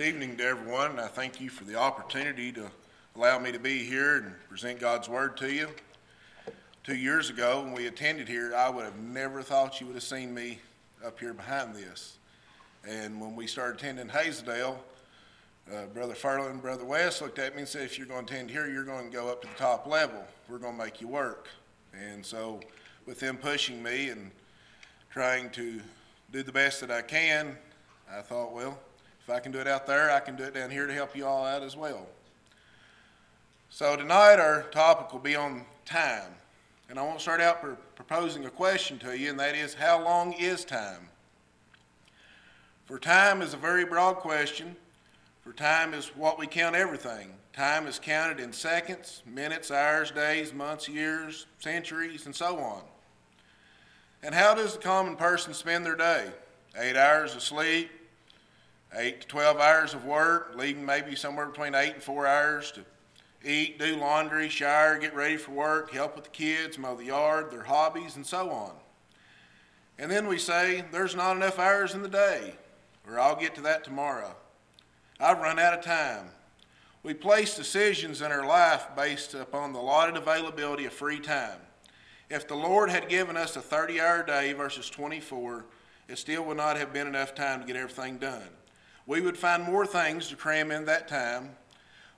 Good evening to everyone, I thank you for the opportunity to allow me to be here and present God's Word to you. Two years ago, when we attended here, I would have never thought you would have seen me up here behind this. And when we started attending Hazeldale, uh, Brother Furlan and Brother West looked at me and said, If you're going to attend here, you're going to go up to the top level. We're going to make you work. And so, with them pushing me and trying to do the best that I can, I thought, well, if I can do it out there, I can do it down here to help you all out as well. So tonight our topic will be on time. And I want to start out by proposing a question to you, and that is, how long is time? For time is a very broad question. For time is what we count everything. Time is counted in seconds, minutes, hours, days, months, years, centuries, and so on. And how does the common person spend their day? Eight hours of sleep, eight to 12 hours of work, leaving maybe somewhere between eight and four hours to eat, do laundry, shower, get ready for work, help with the kids, mow the yard, their hobbies, and so on. And then we say, there's not enough hours in the day, or I'll get to that tomorrow. I've run out of time. We place decisions in our life based upon the allotted availability of free time. If the Lord had given us a 30 hour day versus 24, it still would not have been enough time to get everything done. We would find more things to cram in that time.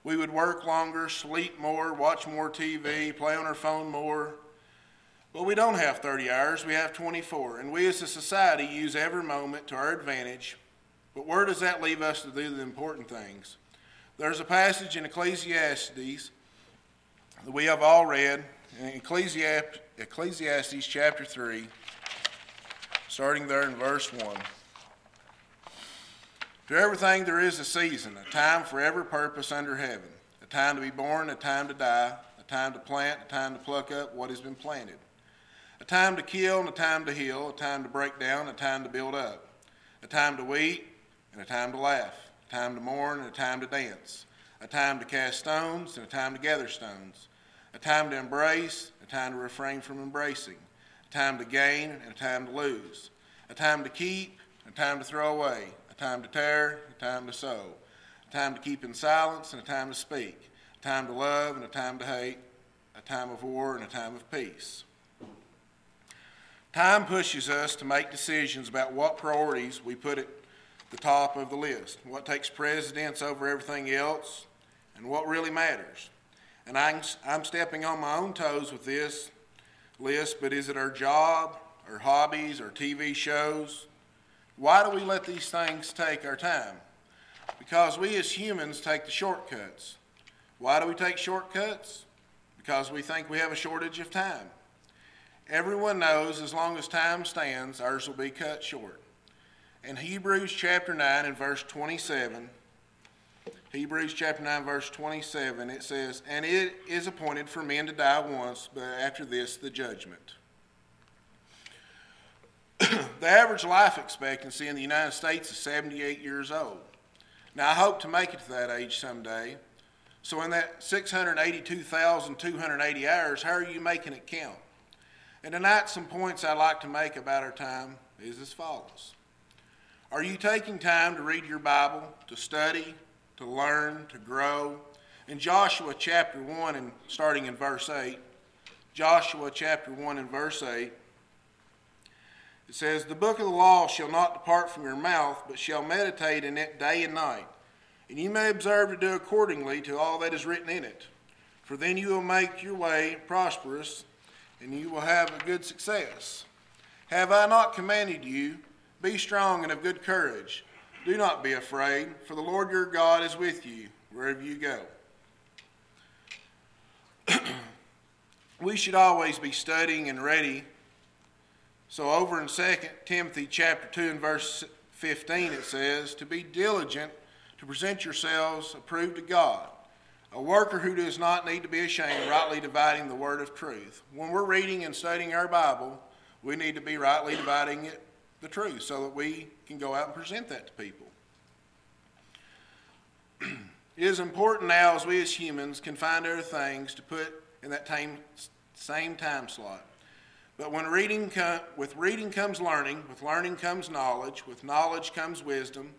We would work longer, sleep more, watch more TV, play on our phone more. But we don't have 30 hours, we have 24. And we as a society use every moment to our advantage. But where does that leave us to do the important things? There's a passage in Ecclesiastes that we have all read, in Ecclesiastes chapter 3, starting there in verse 1. To everything there is a season, a time for every purpose under heaven, a time to be born, a time to die, a time to plant, a time to pluck up what has been planted, a time to kill and a time to heal, a time to break down, a time to build up, a time to weep and a time to laugh, a time to mourn and a time to dance, a time to cast stones and a time to gather stones, a time to embrace, a time to refrain from embracing, a time to gain and a time to lose, a time to keep, and a time to throw away time to tear, a time to sow, a time to keep in silence, and a time to speak, a time to love and a time to hate, a time of war and a time of peace. Time pushes us to make decisions about what priorities we put at the top of the list, what takes precedence over everything else, and what really matters. And I'm, I'm stepping on my own toes with this list, but is it our job, our hobbies, our TV shows, why do we let these things take our time? Because we as humans take the shortcuts. Why do we take shortcuts? Because we think we have a shortage of time. Everyone knows as long as time stands, ours will be cut short. In Hebrews chapter 9 and verse 27, Hebrews chapter 9, verse 27, it says, And it is appointed for men to die once, but after this, the judgment. The average life expectancy in the United States is 78 years old. Now, I hope to make it to that age someday. So, in that 682,280 hours, how are you making it count? And tonight, some points I'd like to make about our time is as follows Are you taking time to read your Bible, to study, to learn, to grow? In Joshua chapter 1 and starting in verse 8, Joshua chapter 1 and verse 8, it says, The book of the law shall not depart from your mouth, but shall meditate in it day and night. And you may observe to do accordingly to all that is written in it. For then you will make your way prosperous, and you will have a good success. Have I not commanded you? Be strong and of good courage. Do not be afraid, for the Lord your God is with you wherever you go. we should always be studying and ready so over in 2 Timothy chapter 2 and verse 15 it says, To be diligent to present yourselves approved to God, a worker who does not need to be ashamed, rightly dividing the word of truth. When we're reading and studying our Bible, we need to be rightly dividing it, the truth so that we can go out and present that to people. it is important now as we as humans can find other things to put in that same time slot. But when reading with reading comes learning, with learning comes knowledge, with knowledge comes wisdom,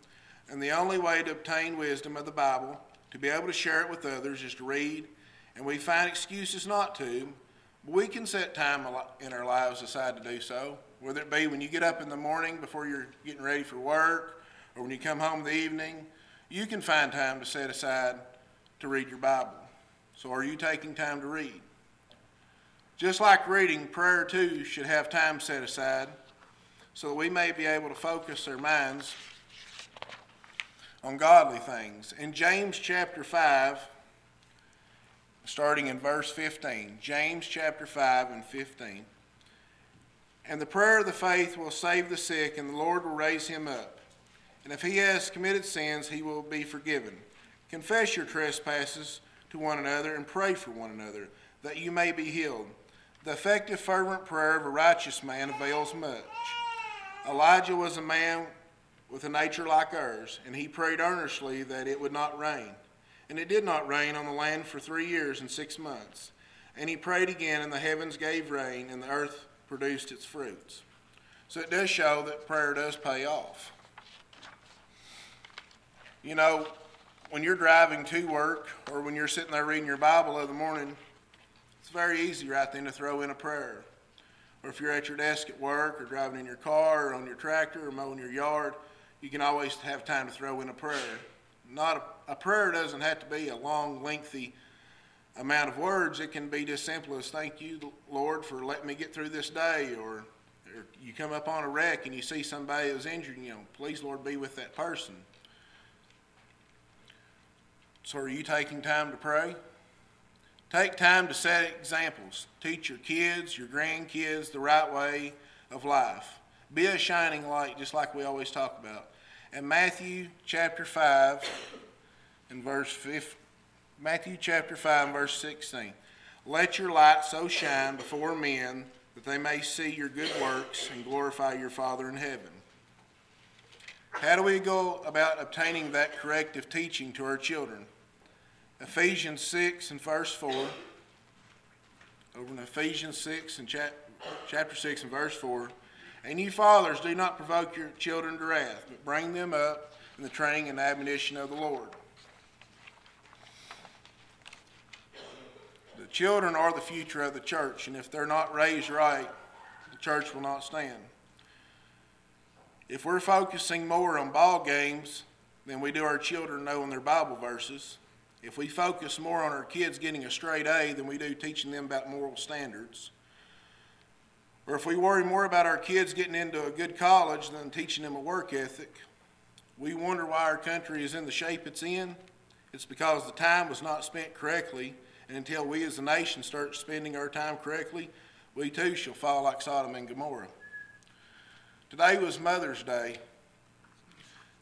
And the only way to obtain wisdom of the Bible, to be able to share it with others, is to read. And we find excuses not to. But we can set time in our lives aside to do so, whether it be when you get up in the morning before you're getting ready for work, or when you come home in the evening. You can find time to set aside to read your Bible. So, are you taking time to read? Just like reading, prayer too should have time set aside so that we may be able to focus our minds on godly things. In James chapter 5, starting in verse 15, James chapter 5 and 15. And the prayer of the faith will save the sick, and the Lord will raise him up. And if he has committed sins, he will be forgiven. Confess your trespasses to one another and pray for one another, that you may be healed. The effective, fervent prayer of a righteous man avails much. Elijah was a man with a nature like ours, and he prayed earnestly that it would not rain. And it did not rain on the land for three years and six months. And he prayed again, and the heavens gave rain, and the earth produced its fruits. So it does show that prayer does pay off. You know, when you're driving to work or when you're sitting there reading your Bible in the morning, very easy right then to throw in a prayer. Or if you're at your desk at work or driving in your car or on your tractor or mowing your yard, you can always have time to throw in a prayer. Not a, a prayer doesn't have to be a long, lengthy amount of words. It can be just simple as thank you, Lord, for letting me get through this day. Or, or you come up on a wreck and you see somebody who's injured, you know, please, Lord, be with that person. So, are you taking time to pray? Take time to set examples. Teach your kids, your grandkids the right way of life. Be a shining light, just like we always talk about. In Matthew chapter 5 and verse 5, Matthew chapter 5 and verse 16. Let your light so shine before men that they may see your good works and glorify your Father in heaven. How do we go about obtaining that corrective teaching to our children? Ephesians 6 and verse 4. Over in Ephesians 6 and chap- chapter 6 and verse 4. And you fathers, do not provoke your children to wrath, but bring them up in the training and admonition of the Lord. The children are the future of the church, and if they're not raised right, the church will not stand. If we're focusing more on ball games than we do our children knowing their Bible verses, if we focus more on our kids getting a straight A than we do teaching them about moral standards, or if we worry more about our kids getting into a good college than teaching them a work ethic, we wonder why our country is in the shape it's in. It's because the time was not spent correctly, and until we as a nation start spending our time correctly, we too shall fall like Sodom and Gomorrah. Today was Mother's Day,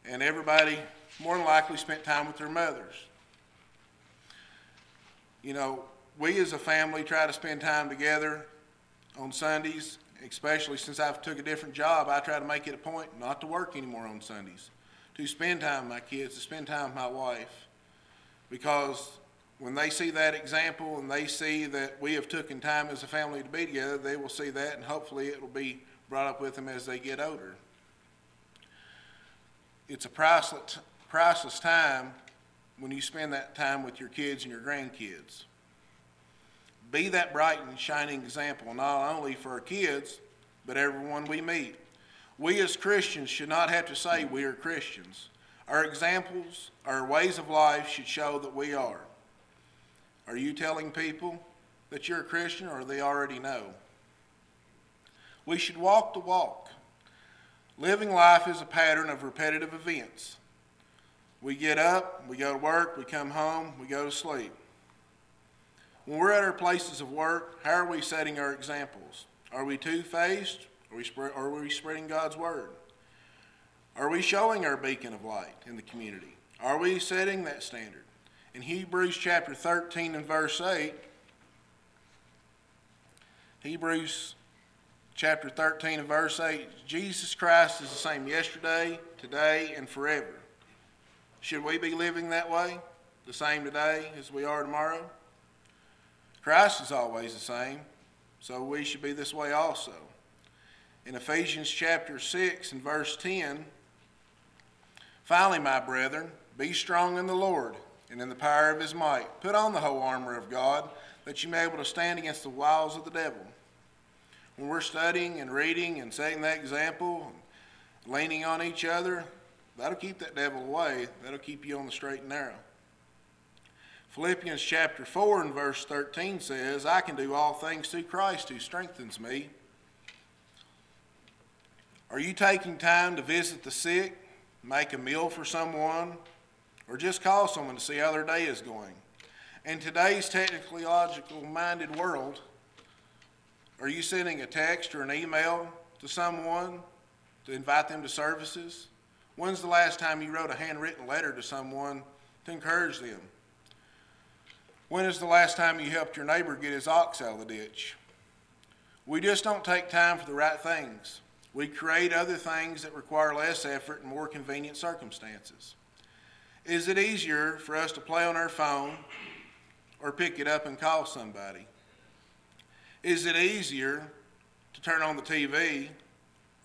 and everybody more than likely spent time with their mothers you know, we as a family try to spend time together on Sundays, especially since I've took a different job. I try to make it a point not to work anymore on Sundays, to spend time with my kids, to spend time with my wife, because when they see that example and they see that we have taken time as a family to be together, they will see that, and hopefully it will be brought up with them as they get older. It's a priceless, priceless time when you spend that time with your kids and your grandkids. Be that bright and shining example, not only for our kids, but everyone we meet. We as Christians should not have to say we are Christians. Our examples, our ways of life should show that we are. Are you telling people that you're a Christian or they already know? We should walk the walk. Living life is a pattern of repetitive events. We get up, we go to work, we come home, we go to sleep. When we're at our places of work, how are we setting our examples? Are we two faced? Are we, are we spreading God's word? Are we showing our beacon of light in the community? Are we setting that standard? In Hebrews chapter 13 and verse 8, Hebrews chapter 13 and verse 8, Jesus Christ is the same yesterday, today, and forever. Should we be living that way, the same today as we are tomorrow? Christ is always the same, so we should be this way also. In Ephesians chapter 6 and verse 10, Finally, my brethren, be strong in the Lord and in the power of his might. Put on the whole armor of God, that you may be able to stand against the wiles of the devil. When we're studying and reading and setting that example, leaning on each other, that'll keep that devil away. That'll keep you on the straight and narrow. Philippians chapter 4 and verse 13 says, I can do all things through Christ who strengthens me. Are you taking time to visit the sick, make a meal for someone, or just call someone to see how their day is going? In today's technological minded world, are you sending a text or an email to someone to invite them to services? When's the last time you wrote a handwritten letter to someone to encourage them? When is the last time you helped your neighbor get his ox out of the ditch? We just don't take time for the right things. We create other things that require less effort and more convenient circumstances. Is it easier for us to play on our phone or pick it up and call somebody? Is it easier to turn on the TV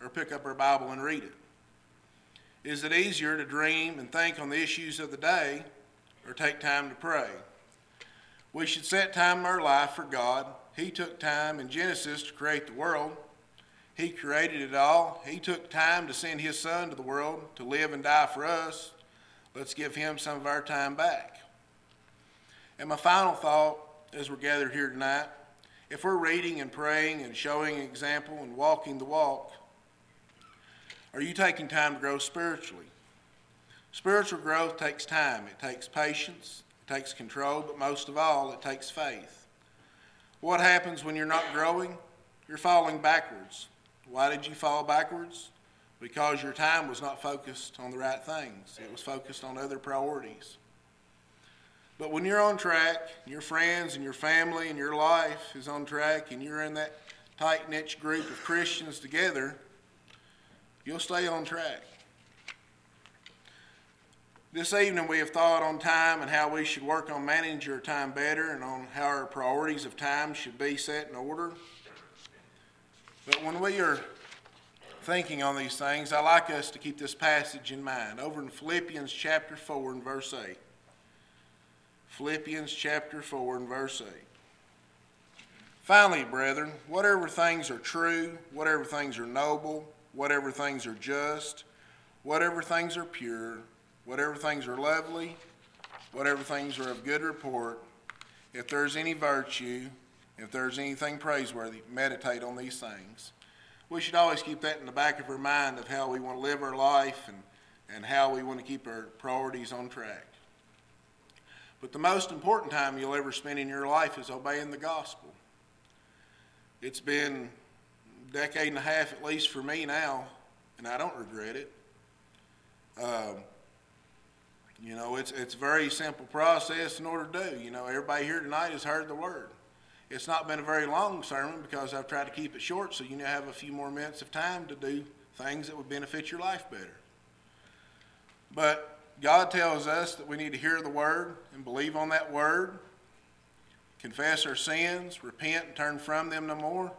or pick up our Bible and read it? Is it easier to dream and think on the issues of the day or take time to pray? We should set time in our life for God. He took time in Genesis to create the world. He created it all. He took time to send His Son to the world to live and die for us. Let's give Him some of our time back. And my final thought as we're gathered here tonight if we're reading and praying and showing example and walking the walk, are you taking time to grow spiritually? Spiritual growth takes time, it takes patience, it takes control, but most of all, it takes faith. What happens when you're not growing? You're falling backwards. Why did you fall backwards? Because your time was not focused on the right things, it was focused on other priorities. But when you're on track, your friends and your family and your life is on track, and you're in that tight knit group of Christians together, you'll stay on track. This evening, we have thought on time and how we should work on managing our time better and on how our priorities of time should be set in order. But when we are thinking on these things, I like us to keep this passage in mind. Over in Philippians chapter 4 and verse 8. Philippians chapter 4 and verse 8. Finally, brethren, whatever things are true, whatever things are noble, whatever things are just, whatever things are pure, whatever things are lovely, whatever things are of good report, if there's any virtue, if there's anything praiseworthy, meditate on these things. We should always keep that in the back of our mind of how we want to live our life and, and how we want to keep our priorities on track. But the most important time you'll ever spend in your life is obeying the gospel. It's been decade and a half, at least for me now, and I don't regret it. Um, you know, it's it's a very simple process in order to do. You know, everybody here tonight has heard the word. It's not been a very long sermon because I've tried to keep it short so you have a few more minutes of time to do things that would benefit your life better. But God tells us that we need to hear the word and believe on that word, confess our sins, repent and turn from them no more,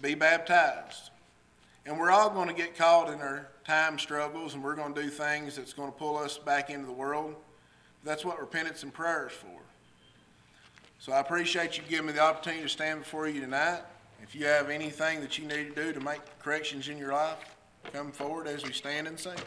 be baptized. And we're all going to get caught in our time struggles and we're going to do things that's going to pull us back into the world. That's what repentance and prayer is for. So I appreciate you giving me the opportunity to stand before you tonight. If you have anything that you need to do to make corrections in your life, come forward as we stand and sing.